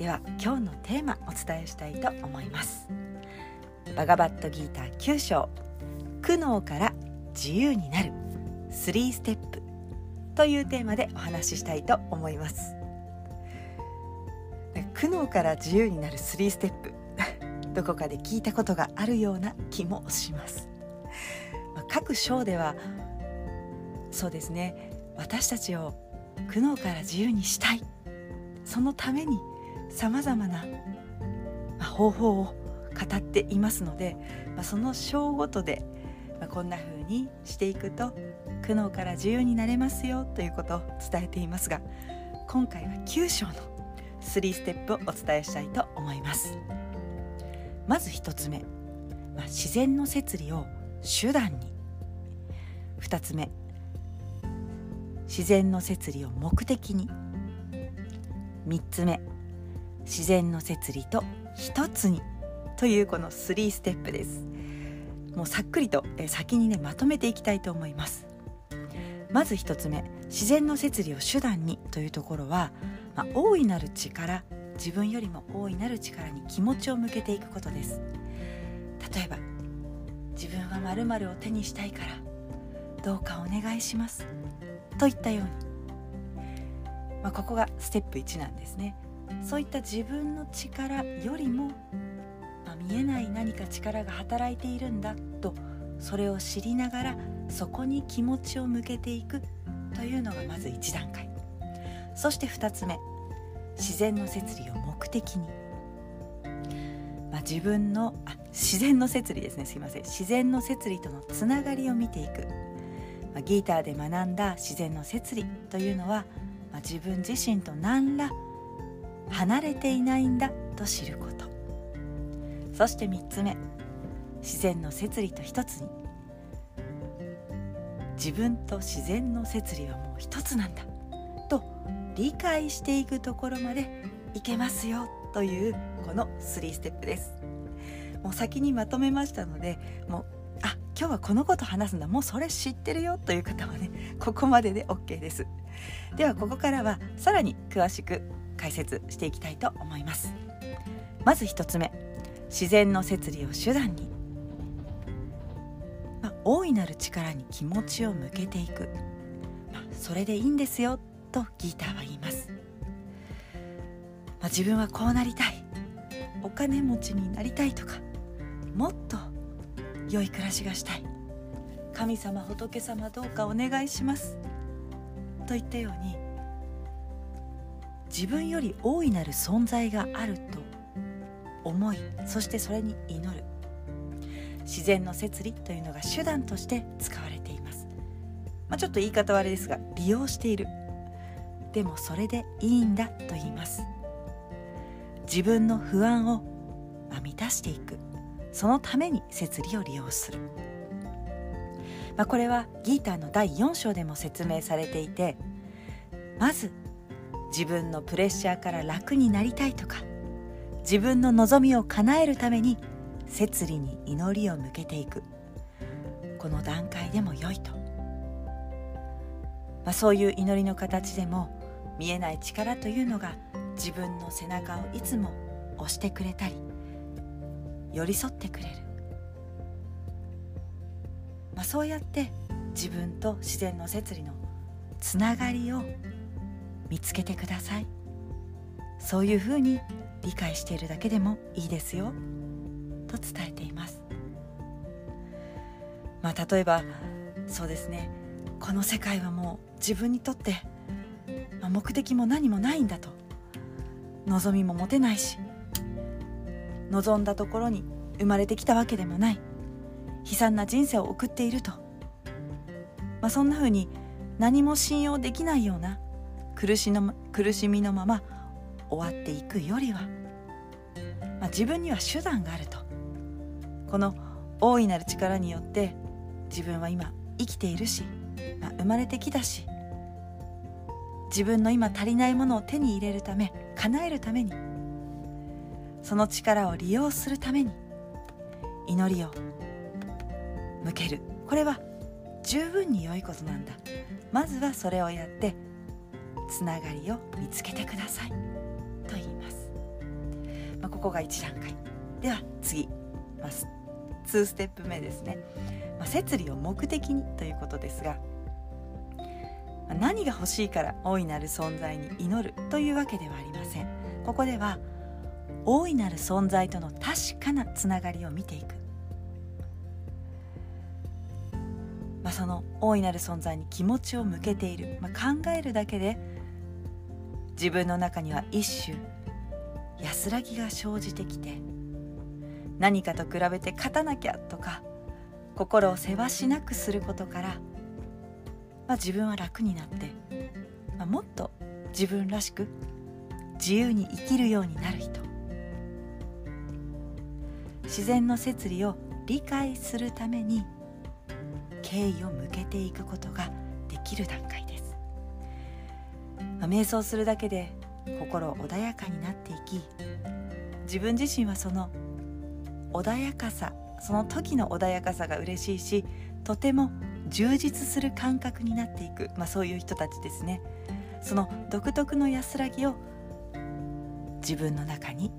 では今日のテーマお伝えしたいと思います。バガバットギーター9章苦悩から自由になる。3ステップというテーマでお話ししたいと思います。苦悩から自由になる3ステップ。どこかで聞いたことがあるような気もします。各章ではそうですね。私たちを苦悩から自由にしたい。そのためにさまざまな方法を語っていますので、まあ、その章ごとで、まあ、こんな風にしていくと苦悩から自由になれますよということを伝えていますが今回は9章の3ステップをお伝えしたいと思います。まず1つ目、まあ、自然の摂理を手段に。2つ目自然の摂理を目的に。3つ目自然の摂理と1つにというこの3ステップです。もうさっくりと先にねまとめていきたいと思います。まず1つ目自然の摂理を手段にというところは、まあ、大いなる力自分よりも大いなる力に気持ちを向けていくことです。例えば自分は〇〇を手にしたいからどうかお願いします。といったように、まあ、ここがステップ1なんですね。そういった自分の力よりも、まあ、見えない何か力が働いているんだとそれを知りながらそこに気持ちを向けていくというのがまず1段階。そして2つ目自然の摂理を目的に、まあ、自分のあ自然の摂理ですね。すいません。自然の摂理とのつながりを見ていく、まあ、ギーターで学んだ自然の摂理というのは、まあ、自分自身と何ら離れていないんだと知ること。そして3つ目。自然の摂理と一つに。自分と自然の摂理はもう一つなんだ。と理解していくところまでいけますよというこの3ステップです。もう先にまとめましたのでもうあ今日はこのこと話すんだ。もうそれ知ってるよという方はねここまでで OK です。ではここからはさらに詳しく解説していきたいと思います。まず1つ目自然の摂理を手段に、まあ、大いなる力に気持ちを向けていく、まあ、それでいいんですよとギーターは言います、まあ、自分はこうなりたい。お金持ちになりたいとかもっと良い暮らしがしたい。神様仏様どうかお願いします。といったように自分より大いなる存在があると思いそしてそれに祈る。自然の摂理というのが手段として使われています、まあ、ちょっと言い方はあれですが利用している。でもそれでいいんだと言います。自分の不安を満たしていく。そのために摂理を利用する、まあ、これはギーターの第4章でも説明されていてまず自分のプレッシャーから楽になりたいとか自分の望みを叶えるために摂理に祈りを向けていく。この段階でも良いと、まあ、そういう祈りの形でも見えない力というのが自分の背中をいつも押してくれたり寄り添ってくれる、まあ、そうやって自分と自然の摂理のつながりを見つけてください。そういうふうに理解しているだけでもいいですよ。と伝えています。まあ例えばそうですね。この世界はもう自分にとって、まあ、目的も何もないんだと。望みも持てないし望んだところに生まれてきたわけでもない。悲惨な人生を送っていると、まあ、そんなふうに何も信用できないような苦しの苦しみのまま終わっていくよりは、まあ、自分には手段があると。この大いなる力によって自分は今生きているし、まあ、生まれてきたし自分の今足りないものを手に入れるため叶えるためにその力を利用するために祈りを向ける。これは十分に良いことなんだ。まずはそれをやってつながりを見つけてください。と言います、まあ、ここが1段階。では次、まあ、2ステップ目ですね、まあ、摂理を目的にということですが何が欲しいから大いなる存在に祈るというわけではありません。ここでは大いなる存在との確かなつながりを見ていく、まあ、その大いなる存在に気持ちを向けている、まあ、考えるだけで自分の中には一種安らぎが生じてきて何かと比べて勝たなきゃとか心をせわしなくすることから、まあ、自分は楽になって、まあ、もっと自分らしく自由に生きるようになる人。自然の摂理を理解するために敬意を向けていくことができる段階です、瞑想するだけで心穏やかになっていき自分自身はその穏やかさその時の穏やかさが嬉しいしとても充実する感覚になっていく、まあ、そういう人たちですね。その独特の安らぎを自分の中に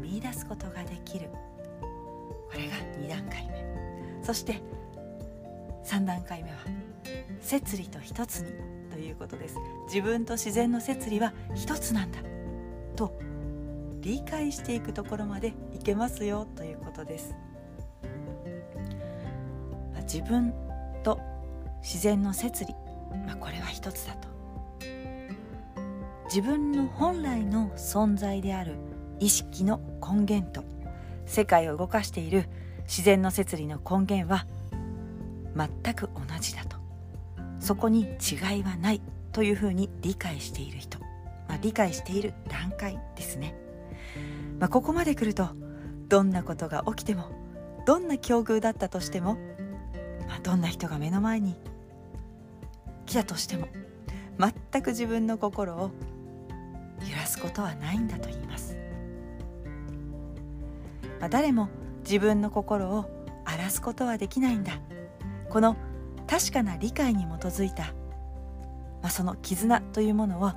見いだすことができる。これが2段階目。そして3段階目は摂理と一つにということです。自分と自然の摂理は一つなんだ。と理解していくところまでいけますよということです。自分と自然の摂理、まあ、これは一つだと。自分の本来の存在である。意識の根源と。世界を動かしている。自然の摂理の根源は全く同じだと。そこに違いはないというふうに理解している人、まあ、理解している段階ですね、まあ、ここまで来るとどんなことが起きてもどんな境遇だったとしても、まあ、どんな人が目の前に来たとしても全く自分の心を揺らすことはないんだと言います。まあ、誰も自分の心を荒らすことはできないんだ。この確かな理解に基づいた、まあ、その絆というものを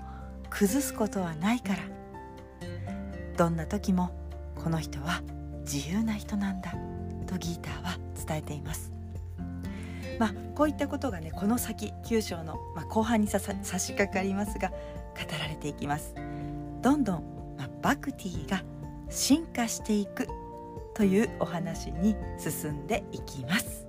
崩すことはないからどんな時もこの人は自由な人なんだとギーターは伝えています。まあ、こういったことがねこの先9章の、まあ、後半に差し掛かりますが語られていきます。どんどん、まあ、バクティが進化していくというお話に進んでいきます